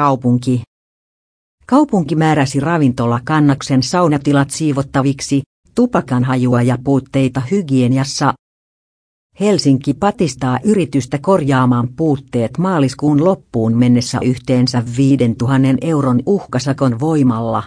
Kaupunki. Kaupunki määräsi ravintola kannaksen saunatilat siivottaviksi, tupakanhajua ja puutteita hygieniassa. Helsinki patistaa yritystä korjaamaan puutteet maaliskuun loppuun mennessä yhteensä 5000 euron uhkasakon voimalla.